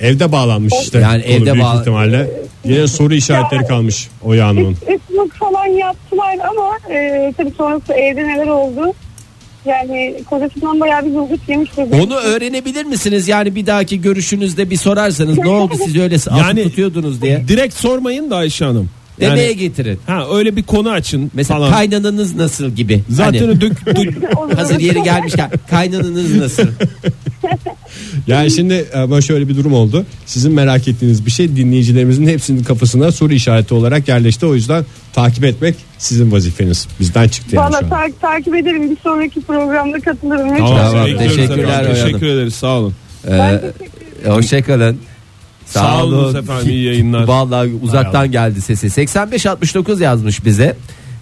Evde bağlanmış işte. Yani konu evde büyük bağ- ihtimalle. Yine soru işaretleri Ya- kalmış Oya Hanım'ın. Üst- Üstlük falan yaptılar ama e, tabii sonrası evde neler oldu. Yani kocasından bayağı bir zulgut yemişti. Onu öğrenebilir misiniz? Yani bir dahaki görüşünüzde bir sorarsanız ne oldu siz öyle yani, Yani- tutuyordunuz diye. Direkt sormayın da Ayşe Hanım. Yani, Demeye getirin. ha öyle bir konu açın Mesela falan. kaynananız nasıl gibi. Zaten Hani dök, dök- hazır yeri gelmişken kaynananız nasıl? Yani şimdi ama şöyle bir durum oldu. Sizin merak ettiğiniz bir şey dinleyicilerimizin hepsinin kafasına soru işareti olarak yerleşti. O yüzden takip etmek sizin vazifeniz. Bizden çıktı yani Valla şu an. ta- takip ederim. Bir sonraki programda katılırım. Tamam, Tamam, teşekkürler. Teşekkür ederiz sağ olun. Ee, hoşçakalın. Sağ olun efendim, iyi yayınlar. Vallahi uzaktan geldi sesi. 85-69 yazmış bize.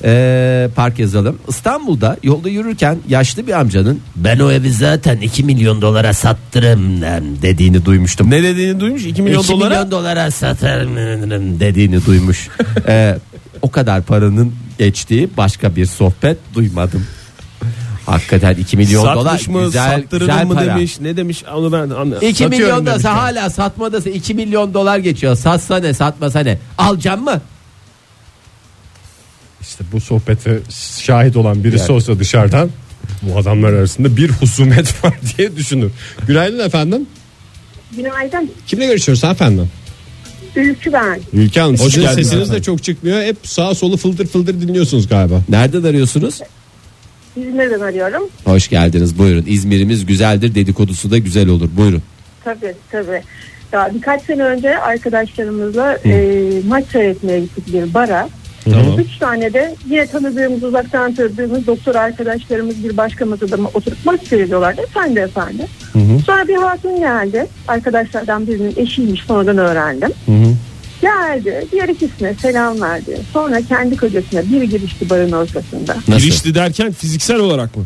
Ee, park yazalım. İstanbul'da yolda yürürken yaşlı bir amcanın ben o evi zaten 2 milyon dolara sattırım dediğini duymuştum. Ne dediğini duymuş 2 milyon 2 dolara. milyon dolara satarım dediğini duymuş. Ee, o kadar paranın geçtiği başka bir sohbet duymadım. Hakikaten 2 milyon dolar Satmış mı güzel, sattırırım güzel mı para. demiş ne demiş onu ben anla. 2 Satıyorum milyon da demiş yani. hala satmadasa 2 milyon dolar geçiyor. Satsa ne satmasa ne? Alacağım mı? İşte bu sohbete şahit olan birisi Yani. olsa dışarıdan bu adamlar arasında bir husumet var diye düşünür. Günaydın efendim. Günaydın. Kimle görüşüyoruz efendim? Ülkü ben. Ülke Hanım sizin geldiniz sesiniz de çok çıkmıyor. Hep sağa solu fıldır fıldır dinliyorsunuz galiba. Nereden arıyorsunuz? İzmir'den arıyorum. Hoş geldiniz buyurun. İzmir'imiz güzeldir dedikodusu da güzel olur. Buyurun. Tabii tabii. Ya birkaç sene önce arkadaşlarımızla e, maç seyretmeye gittik bir bara. Tamam. Üç tane de yine tanıdığımız uzaktan tanıdığımız doktor arkadaşlarımız bir başka masada oturup maç seyrediyorlardı. Efendi efendi. Sonra Sonra bir hatun geldi. Arkadaşlardan birinin eşiymiş sonradan öğrendim. Geldi. Diğer ikisine selam verdi. Sonra kendi kocasına bir girişti barın ortasında. Nasıl? Girişti derken fiziksel olarak mı?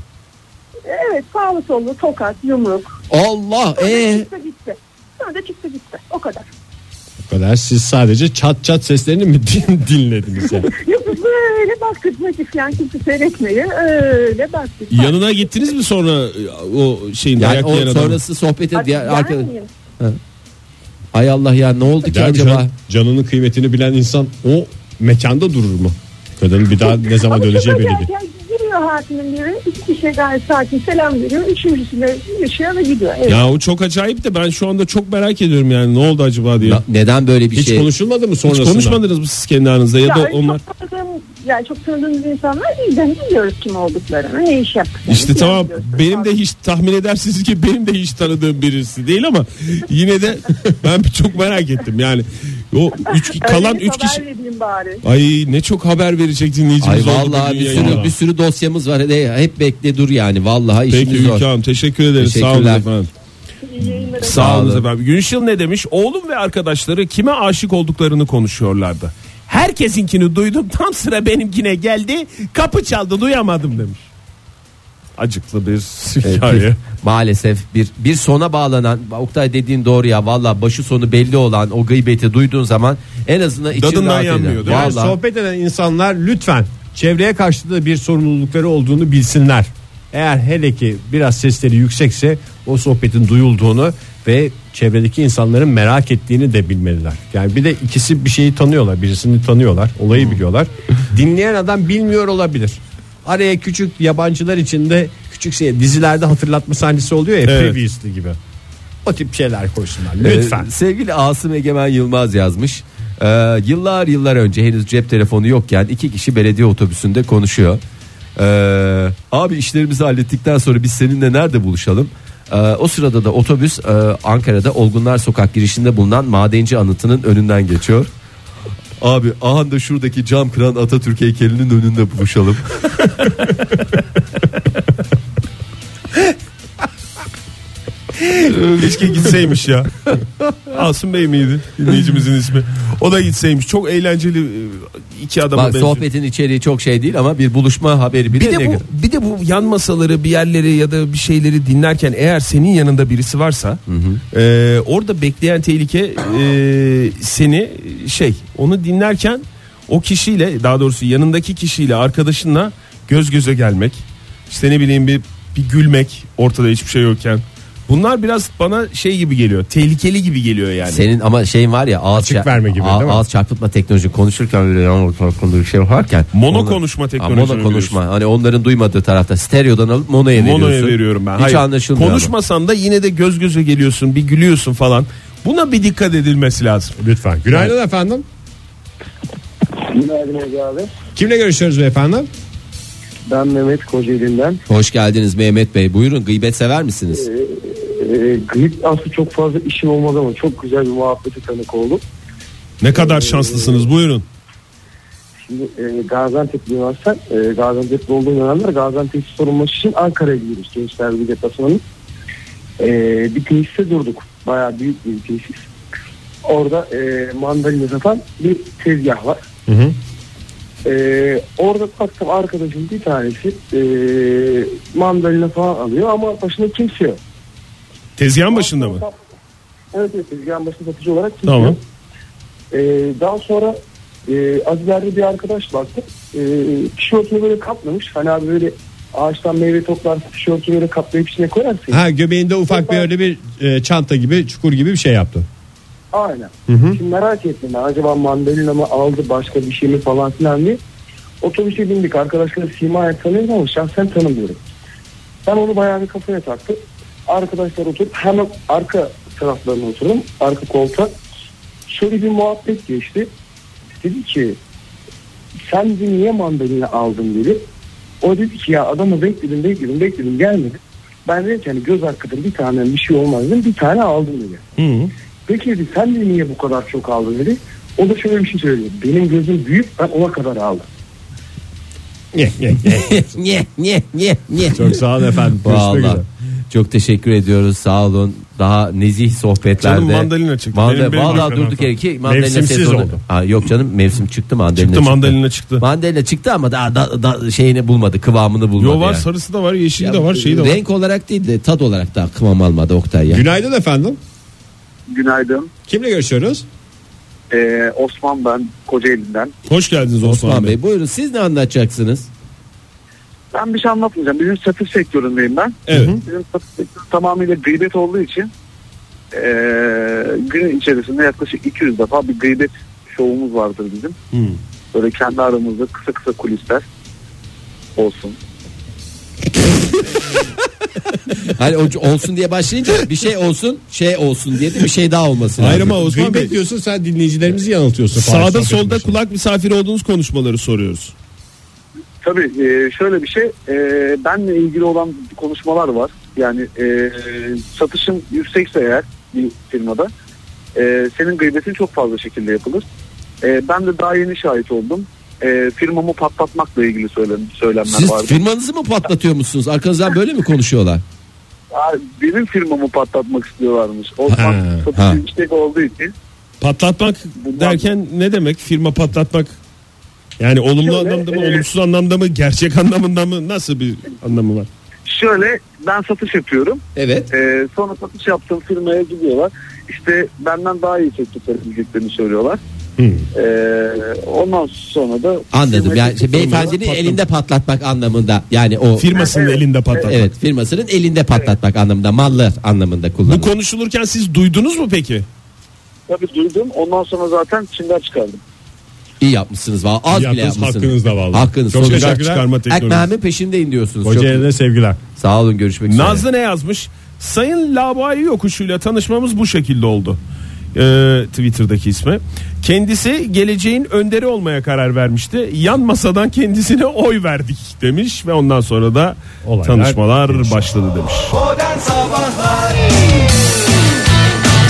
Evet sağlı sollu tokat yumruk. Allah Sonra ee çıktı gitti. Sonra da çıktı gitti. O kadar. O kadar siz sadece çat çat seslerini mi din- dinlediniz yani? Yok böyle baktık Nakif yani kimse seyretmeye öyle baktık. Yanına gittiniz mi sonra e, o şeyin yani dayak o yiyen adamın? sonrası sohbete Hadi diğer arkadaş. gelmeyin. Ay Allah ya ne oldu ki Der mi acaba? can- canının kıymetini bilen insan o mekanda durur mu? Kadının bir daha ne zaman Ama döneceği belli değil. Ya. Hatimin biri. İki kişiye gayet sakin selam veriyor. Üçüncüsüne yaşıyor ve gidiyor. Evet. Ya o çok acayip de ben şu anda çok merak ediyorum yani ne oldu acaba diye. Ya Neden böyle bir Hiç şey? konuşulmadı mı Hiç sonrasında? konuşmadınız mı siz kendi aranızda ya da öyle onlar? Çok tanıdığım, yani çok tanıdığımız insanlar değil. de biliyoruz kim olduklarını, ne iş yaptıklarını. İşte tamam benim de hiç tahmin edersiniz ki benim de hiç tanıdığım birisi değil ama yine de ben çok merak ettim yani o üç, Öyle kalan bir üç kişi bari. ay ne çok haber verecek dinleyicimiz Ay oldu vallahi bir sürü bir sürü dosyamız var. Hep, hep bekle dur yani. Vallahi Peki işimiz zor. Ülke Hanım teşekkür ederiz sağ olun Teşekkürler. efendim. İyi yayınlar. Sağ olun efendim. Günşil ne demiş? Oğlum ve arkadaşları kime aşık olduklarını konuşuyorlardı. Herkesinkini duydum tam sıra benimkine geldi kapı çaldı duyamadım demiş. Acıklı bir Evet, hikaye. Maalesef bir bir sona bağlanan Oktay dediğin doğru ya valla başı sonu belli olan o gıybeti duyduğun zaman en azından için Dadından rahat eder. yanmıyor, mi? Yani Vallahi. sohbet eden insanlar lütfen çevreye karşı da bir sorumlulukları olduğunu bilsinler. Eğer hele ki biraz sesleri yüksekse o sohbetin duyulduğunu ve çevredeki insanların merak ettiğini de bilmeliler. Yani bir de ikisi bir şeyi tanıyorlar, birisini tanıyorlar, olayı biliyorlar. Dinleyen adam bilmiyor olabilir. Araya küçük yabancılar içinde küçük şey dizilerde hatırlatma sahnesi oluyor ya Evet. previously gibi. O tip şeyler koysunlar Ee, lütfen. sevgili Asım Egemen Yılmaz yazmış. Ee, yıllar yıllar önce henüz cep telefonu yokken iki kişi belediye otobüsünde konuşuyor. Ee, abi işlerimizi hallettikten sonra biz seninle nerede buluşalım? Ee, o sırada da otobüs e, Ankara'da Olgunlar Sokak girişinde bulunan madenci anıtının önünden geçiyor. Abi aha da şuradaki cam kıran Atatürk heykelinin önünde buluşalım. Keşke gitseymiş ya. Asım Bey miydi dinleyicimizin ismi? O da gitseymiş. Çok eğlenceli e, iki adama Bak benziyor. sohbetin içeriği çok şey değil ama bir buluşma haberi bir, Bir de, de bu bir de bu yan masaları bir yerleri ya da bir şeyleri dinlerken eğer senin yanında birisi varsa e, orada bekleyen tehlike e, seni şey onu dinlerken o kişiyle daha doğrusu yanındaki kişiyle arkadaşınla göz göze gelmek işte ne bileyim bir bir gülmek ortada hiçbir şey yokken bunlar biraz bana şey gibi geliyor tehlikeli gibi geliyor yani. Senin ama şeyin var ya ağız, Açık verme gibi, ağ- değil mi? ağız çarpıtma teknoloji konuşurken böyle yan konuştuğu şey varken Mono Onlar- konuşma Ha, teknolojisi. mono konuşma hani onların duymadığı tarafta stereodan alıp monoya veriyorsun. Monoya veriyorum ben. Hiç Hayır, anlaşılmıyor. ama. Konuşmasan da yine de göz göze geliyorsun bir gülüyorsun falan. Buna bir dikkat edilmesi lazım. Lütfen. Günaydın efendim. Günaydın Ege abi. Kimle görüşüyoruz beyefendi? Ben Mehmet Kocaeli'nden. Hoş geldiniz Mehmet Bey. Buyurun gıybet sever misiniz? Ee, grip aslında çok fazla işim olmadı ama çok güzel bir muhabbeti tanık oldum. Ne kadar şanslısınız buyurun. Şimdi e, Gaziantep'liyim aslında. E, Gaziantep'te olduğum dönemler Gaziantep sorulması için Ankara'ya gidiyoruz. Gençler bir deplasmanı. E, bir tesiste durduk. Bayağı büyük bir tesis. Orada e, mandalina satan bir tezgah var. Hı hı. Ee, orada baktım arkadaşım bir tanesi e, mandalina falan alıyor ama başında kimse yok. Tezgahın başında mı? Evet evet tezgahın başında satıcı olarak kimse Tamam. yok. Ee, daha sonra e, az ileride bir arkadaş baktı. E, tişörtünü böyle kaplamış. Hani abi böyle ağaçtan meyve toplar tişörtünü böyle kaplayıp içine koyarsın. Ha göbeğinde ufak bir öyle bir e, çanta gibi çukur gibi bir şey yaptı. Aynen. Hı hı. Şimdi merak ettim ben acaba mandalina mı aldı başka bir şey mi falan filan diye. Otobüse bindik arkadaşlar Sima'ya tanıyorum ama şahsen tanımıyorum. Ben onu bayağı bir kafaya taktım. Arkadaşlar oturup hemen arka taraflarına oturdum. Arka koltuğa. Şöyle bir muhabbet geçti. Dedi ki sen dedi, niye mandalina aldın dedi. O dedi ki ya adamı bekledim bekledim bekledim gelmedi. Ben dedim ki hani göz hakkıdır bir tane bir şey olmaz dedim. Bir tane aldım dedi. Hı. Peki dedi sen de niye bu kadar çok aldın dedi. O da şöyle bir şey söyledi. Benim gözüm büyük ben ona kadar aldım. Nye. Niye niye niye niye. Çok sağ olun efendim. Üzere. Çok teşekkür ediyoruz. Sağ olun. Daha nezih sohbetlerde. Canım mandalina çıktı. Manda- Benim- benim vallahi durduk yere ki mandalina Mevsimsiz sezonu. oldu. Ha, yok canım mevsim çıktı mandalina Çıktı çıktı. mandalina çıktı. Mandalina çıktı ama daha da, da- şeyini bulmadı, kıvamını bulmadı. Yo var yani. sarısı da var yeşili Ya, de var şeyi de var. Renk olarak değil de tat olarak da kıvam almadı Oktay ya. Günaydın efendim. Günaydın. Kimle görüşüyoruz? Ee, Osman ben Kocaeli'nden. Hoş geldiniz Osman, Osman Bey. Bey buyurun siz ne anlatacaksınız? Ben bir şey anlatmayacağım. Bizim satış sektöründeyim ben. Evet. Bizim satış sektörü tamamıyla gıybet olduğu için ee, gün içerisinde yaklaşık 200 defa bir gıybet şovumuz vardır bizim. Böyle kendi aramızda kısa kısa kulisler olsun. Hani o- olsun diye başlayınca bir şey olsun şey olsun diye de bir şey daha olması lazım. Hayır ama Osman Gıybet Bey diyorsun sen dinleyicilerimizi yanıltıyorsun. Sağda solda başında. kulak misafiri olduğunuz konuşmaları soruyoruz. Tabii e, şöyle bir şey e, benle ilgili olan konuşmalar var. Yani e, satışın yüksekse eğer bir firmada senin gıybetin çok fazla şekilde yapılır. Ben de daha yeni şahit oldum. E, firmamı patlatmakla ilgili söylem, söylemler Siz vardı. firmanızı mı patlatıyor musunuz? Arkanızdan böyle mi konuşuyorlar? Benim firmamı patlatmak istiyorlarmış. O Ha, ha. yüksek olduğu için. Patlatmak Bundan- derken ne demek? Firma patlatmak yani olumlu Şöyle, anlamda mı, e, olumsuz anlamda mı, gerçek anlamında mı? Nasıl bir anlamı var? Şöyle ben satış yapıyorum. Evet. Ee, sonra satış yaptığım firmaya gidiyorlar. İşte benden daha iyi teklif edeceklerini söylüyorlar. Ee, ondan sonra da Anladım. Yani şey, beyefendinin patlat- elinde patlatmak anlamında. Yani o Firmasının Evet, elinde patlatmak. evet firmasının elinde patlatmak anlamında, mallar anlamında Bu kullanılır. konuşulurken siz duydunuz mu peki? Tabii duydum. Ondan sonra zaten çimler çıkardım. İyi yapmışsınız valla. Az İyi bile yapmışsınız. hakkınız da vallahi. Hakkınız. Çok teşekkürler. çıkarma teknolojisi. Ekmeğimin peşindeyim diyorsunuz. Çok- Kocaeli'ne sevgiler. Sağ olun görüşmek üzere. Nazlı ne yazmış? Sayın Labali yokuşuyla tanışmamız bu şekilde oldu. Ee, Twitter'daki ismi. Kendisi geleceğin önderi olmaya karar vermişti. Yan masadan kendisine oy verdik demiş ve ondan sonra da Olaylar tanışmalar başladı demiş.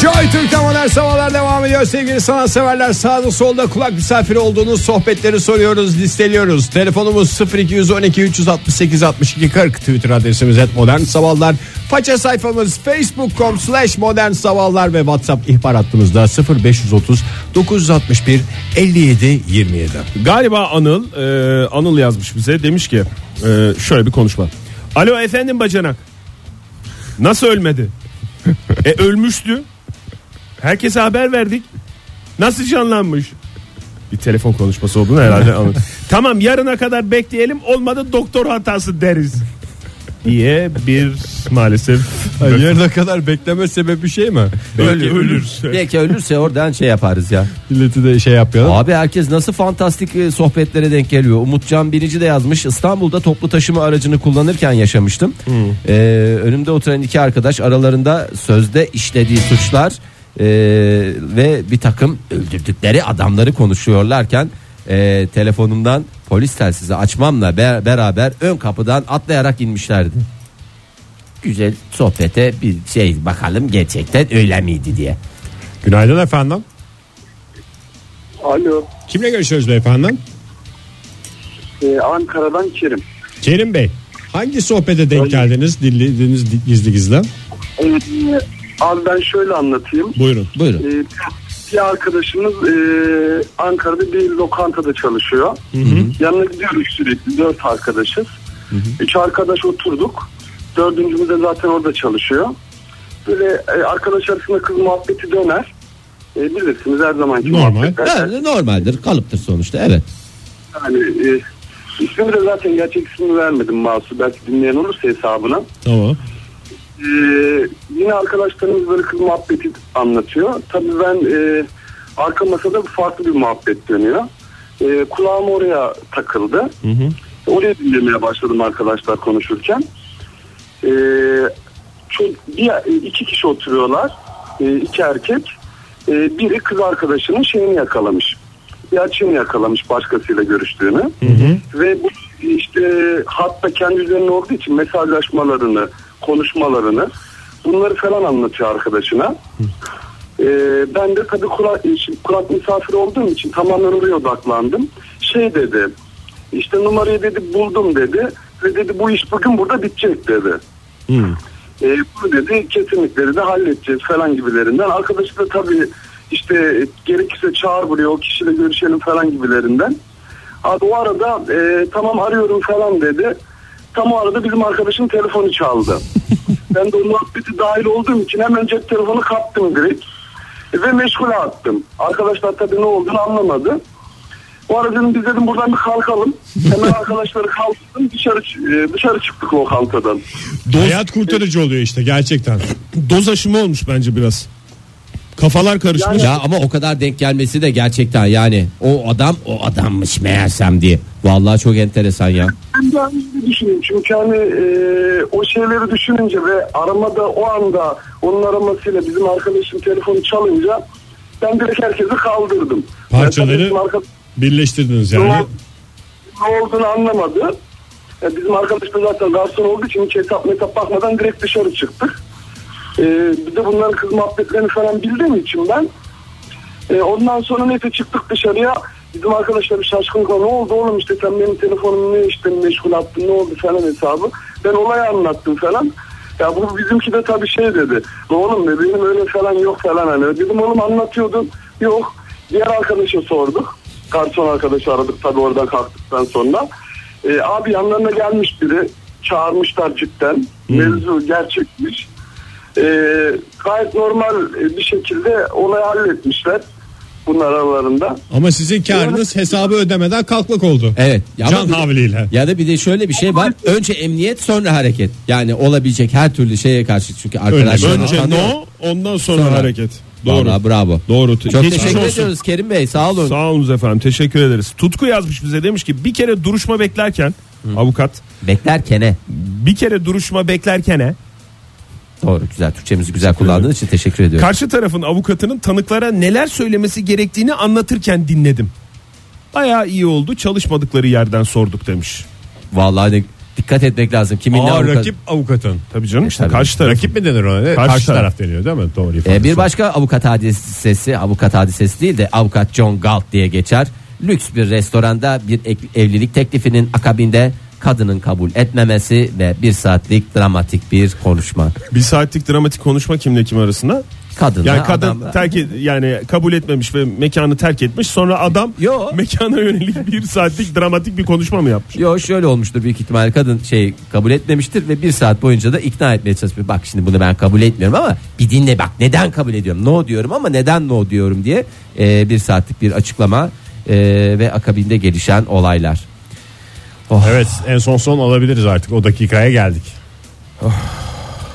Joy Türk'te modern sabahlar devam ediyor sevgili sanatseverler. Sağda solda kulak misafiri olduğunuz sohbetleri soruyoruz, listeliyoruz. Telefonumuz 0212 368 62 40 Twitter adresimiz et modern sabahlar. Faça sayfamız facebook.com slash modern sabahlar ve WhatsApp ihbar hattımızda 0530 961 57 27. Galiba Anıl e, Anıl yazmış bize demiş ki e, şöyle bir konuşma. Alo efendim bacanak. Nasıl ölmedi? e ölmüştü. Herkese haber verdik. Nasıl canlanmış? Bir telefon konuşması olduğunu herhalde anladım. tamam yarına kadar bekleyelim olmadı doktor hatası deriz. diye bir maalesef Yarına kadar bekleme sebebi şey mi? Belki ölür. Belki ölürse oradan şey yaparız ya. Milleti de şey yapıyor. Abi herkes nasıl fantastik e, sohbetlere denk geliyor. Umutcan Birici de yazmış. İstanbul'da toplu taşıma aracını kullanırken yaşamıştım. Ee, önümde oturan iki arkadaş aralarında sözde işlediği suçlar e, ve bir takım öldürdükleri adamları konuşuyorlarken e, telefonumdan polis telsizi açmamla be- beraber ön kapıdan atlayarak inmişlerdi. Güzel sohbete bir şey bakalım gerçekten öyle miydi diye. Günaydın efendim. Alo. Kimle görüşüyoruz beyefendi? Ee, Ankara'dan Kerim. Kerim Bey. Hangi sohbete denk geldiniz dinlediğiniz gizli gizli? Ee, abi ben şöyle anlatayım. Buyurun. Buyurun. Ee, bir arkadaşımız e, Ankara'da bir lokantada çalışıyor. Yanına gidiyoruz sürekli dört arkadaşız. Üç arkadaş oturduk. Dördüncümüz de zaten orada çalışıyor. Böyle e, arkadaş arasında kız muhabbeti döner. E, bilirsiniz her zamanki Normal. Ha, normaldir kalıptır sonuçta evet. Yani e, ismini de zaten gerçek ismini vermedim Masu. Belki dinleyen olursa hesabına. Tamam. Ee, yine arkadaşlarımız böyle kız muhabbeti anlatıyor. Tabii ben e, arka masada farklı bir muhabbet dönüyor. E, kulağım oraya takıldı. Oraya dinlemeye başladım arkadaşlar konuşurken. E, çok, bir, iki kişi oturuyorlar. E, iki erkek. E, biri kız arkadaşının şeyini yakalamış. Bir açığını yakalamış başkasıyla görüştüğünü. Ve bu işte hatta kendi üzerine olduğu için mesajlaşmalarını, konuşmalarını bunları falan anlatıyor arkadaşına. Ee, ben de tabii kulak, kulak misafiri olduğum için tamamen oraya odaklandım. Şey dedi işte numarayı dedi buldum dedi ve dedi bu iş bugün burada bitecek dedi. E, bunu dedi kesinlikle de halledeceğiz falan gibilerinden. Arkadaşı da tabii işte gerekirse çağır buraya o kişiyle görüşelim falan gibilerinden. Abi o arada e, tamam arıyorum falan dedi. Tam o arada bizim arkadaşın telefonu çaldı. ben de o muhabbeti dahil olduğum için hemen cep telefonu kaptım direkt. E, ve meşgule attım. Arkadaşlar tabii ne olduğunu anlamadı. O arada dedim biz dedim buradan bir kalkalım. Hemen arkadaşları kaldırdım dışarı, e, dışarı çıktık lokantadan. Hayat kurtarıcı oluyor işte gerçekten. Doz aşımı olmuş bence biraz. Kafalar karışmış. Ya ama o kadar denk gelmesi de gerçekten yani o adam o adammış meğersem diye. Vallahi çok enteresan ya. Ben de aynı düşünüyorum. Çünkü hani e, o şeyleri düşününce ve aramada o anda onun aramasıyla bizim arkadaşım telefonu çalınca ben direkt herkesi kaldırdım. Parçaları- Yani arka- Birleştirdiniz yani. ne olduğunu anlamadı. Yani bizim arkadaş da zaten garson olduğu için hiç hesap metap bakmadan direkt dışarı çıktık. E, bir de bunların kız muhabbetlerini falan bildiğim için ben e, ondan sonra neyse çıktık dışarıya. Bizim arkadaşlar bir şaşkınlıkla ne oldu oğlum işte sen benim telefonumu ne işte meşgul attın ne oldu falan hesabı. Ben olayı anlattım falan. Ya bu bizimki de tabii şey dedi. "La Oğlum ne benim öyle falan yok falan hani. Dedim oğlum anlatıyordum. Yok. Diğer arkadaşa sorduk. Garson arkadaşı aradık tabii oradan kalktıktan sonra. E, abi yanlarına gelmiş biri. Çağırmışlar cidden. Mevzu gerçekmiş. E, gayet normal bir şekilde olayı halletmişler. Bunlar aralarında. Ama sizin karınız hesabı ödemeden kalkmak oldu. Evet. Ya Can havliyle. Ya da bir de şöyle bir şey var. Önce emniyet sonra hareket. Yani olabilecek her türlü şeye karşı çünkü arkadaşlar Önce no ondan sonra, Sonra. hareket. Doğru. Doğru. bravo. Doğru. Çok Geçmiş teşekkür olsun. ediyoruz Kerim Bey sağ olun. Sağ olun efendim teşekkür ederiz. Tutku yazmış bize demiş ki bir kere duruşma beklerken avukat Beklerkene. bir kere duruşma beklerken Doğru güzel Türkçemizi güzel kullandığınız için teşekkür ediyorum. karşı tarafın avukatının tanıklara neler söylemesi gerektiğini anlatırken dinledim. Bayağı iyi oldu çalışmadıkları yerden sorduk demiş. Vallahi de dikkat etmek lazım. Kimin ne Aa, avukat- rakip avukatın. Tabii canım işte tabii. karşı taraf. Rakip mi denir ona? Karşı Karşı, taraf. taraf deniyor değil mi? Doğru Ee, ifade. bir başka avukat hadisesi, avukat hadisesi değil de avukat John Galt diye geçer. Lüks bir restoranda bir ek- evlilik teklifinin akabinde kadının kabul etmemesi ve bir saatlik dramatik bir konuşma. Bir saatlik dramatik konuşma kimle kim arasında? Kadınla Yani kadın adamla- terk et, yani kabul etmemiş ve mekanı terk etmiş. Sonra adam Yo. mekana yönelik bir saatlik dramatik bir konuşma mı yapmış? Yo şöyle olmuştur büyük ihtimal kadın şey kabul etmemiştir ve bir saat boyunca da ikna etmeye çalışıyor. Bak şimdi bunu ben kabul etmiyorum ama bir dinle bak neden kabul ediyorum. No diyorum ama neden no diyorum diye e, bir saatlik bir açıklama e, ve akabinde gelişen olaylar. Oh, Evet en son son alabiliriz artık. O dakikaya geldik.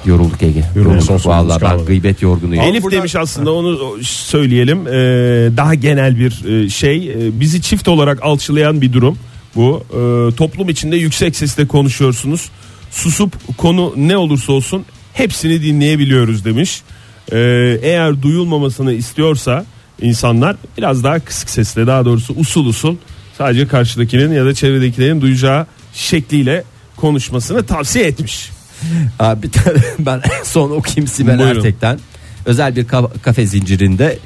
Yorulduk Ege. Yorulduk. Yorulduk. Vallahi ben gıybet yorgunuyum. Elif demiş aslında onu söyleyelim. Ee, daha genel bir e, şey. Ee, bizi çift olarak alçılayan bir durum bu. Ee, toplum içinde yüksek sesle konuşuyorsunuz. Susup konu ne olursa olsun hepsini dinleyebiliyoruz demiş. Ee, eğer duyulmamasını istiyorsa insanlar biraz daha kısık sesle daha doğrusu usul usul sadece karşıdakinin ya da çevredekilerin duyacağı şekliyle konuşmasını tavsiye etmiş. Aa, bir tane ben en son okuyayım Sibel Buyurun. Ertek'ten. Özel bir ka- kafe zincirinde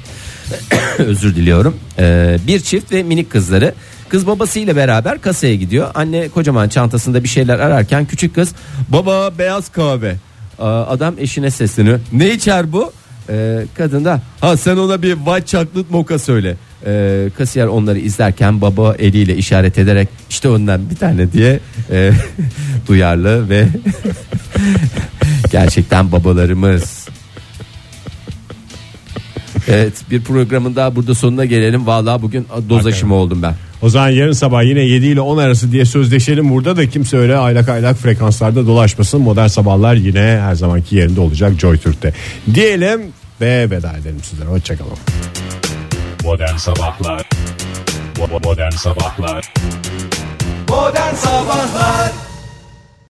özür diliyorum. Ee, bir çift ve minik kızları. Kız babasıyla beraber kasaya gidiyor. Anne kocaman çantasında bir şeyler ararken küçük kız baba beyaz kahve. Aa, adam eşine sesleniyor. Ne içer bu? Ee, kadın da ha sen ona bir white chocolate mocha söyle. Ee, kasiyer onları izlerken baba eliyle işaret ederek işte ondan bir tane diye e, duyarlı ve gerçekten babalarımız. Evet bir programın daha burada sonuna gelelim. Vallahi bugün doz aşımı oldum ben. O zaman yarın sabah yine 7 ile 10 arası diye sözleşelim burada da kimse öyle aylak aylak frekanslarda dolaşmasın. Modern sabahlar yine her zamanki yerinde olacak Joy Türk'te. Diyelim ve veda edelim sizlere. Hoşçakalın. Modern Sabahlar Modern Sabahlar Modern Sabahlar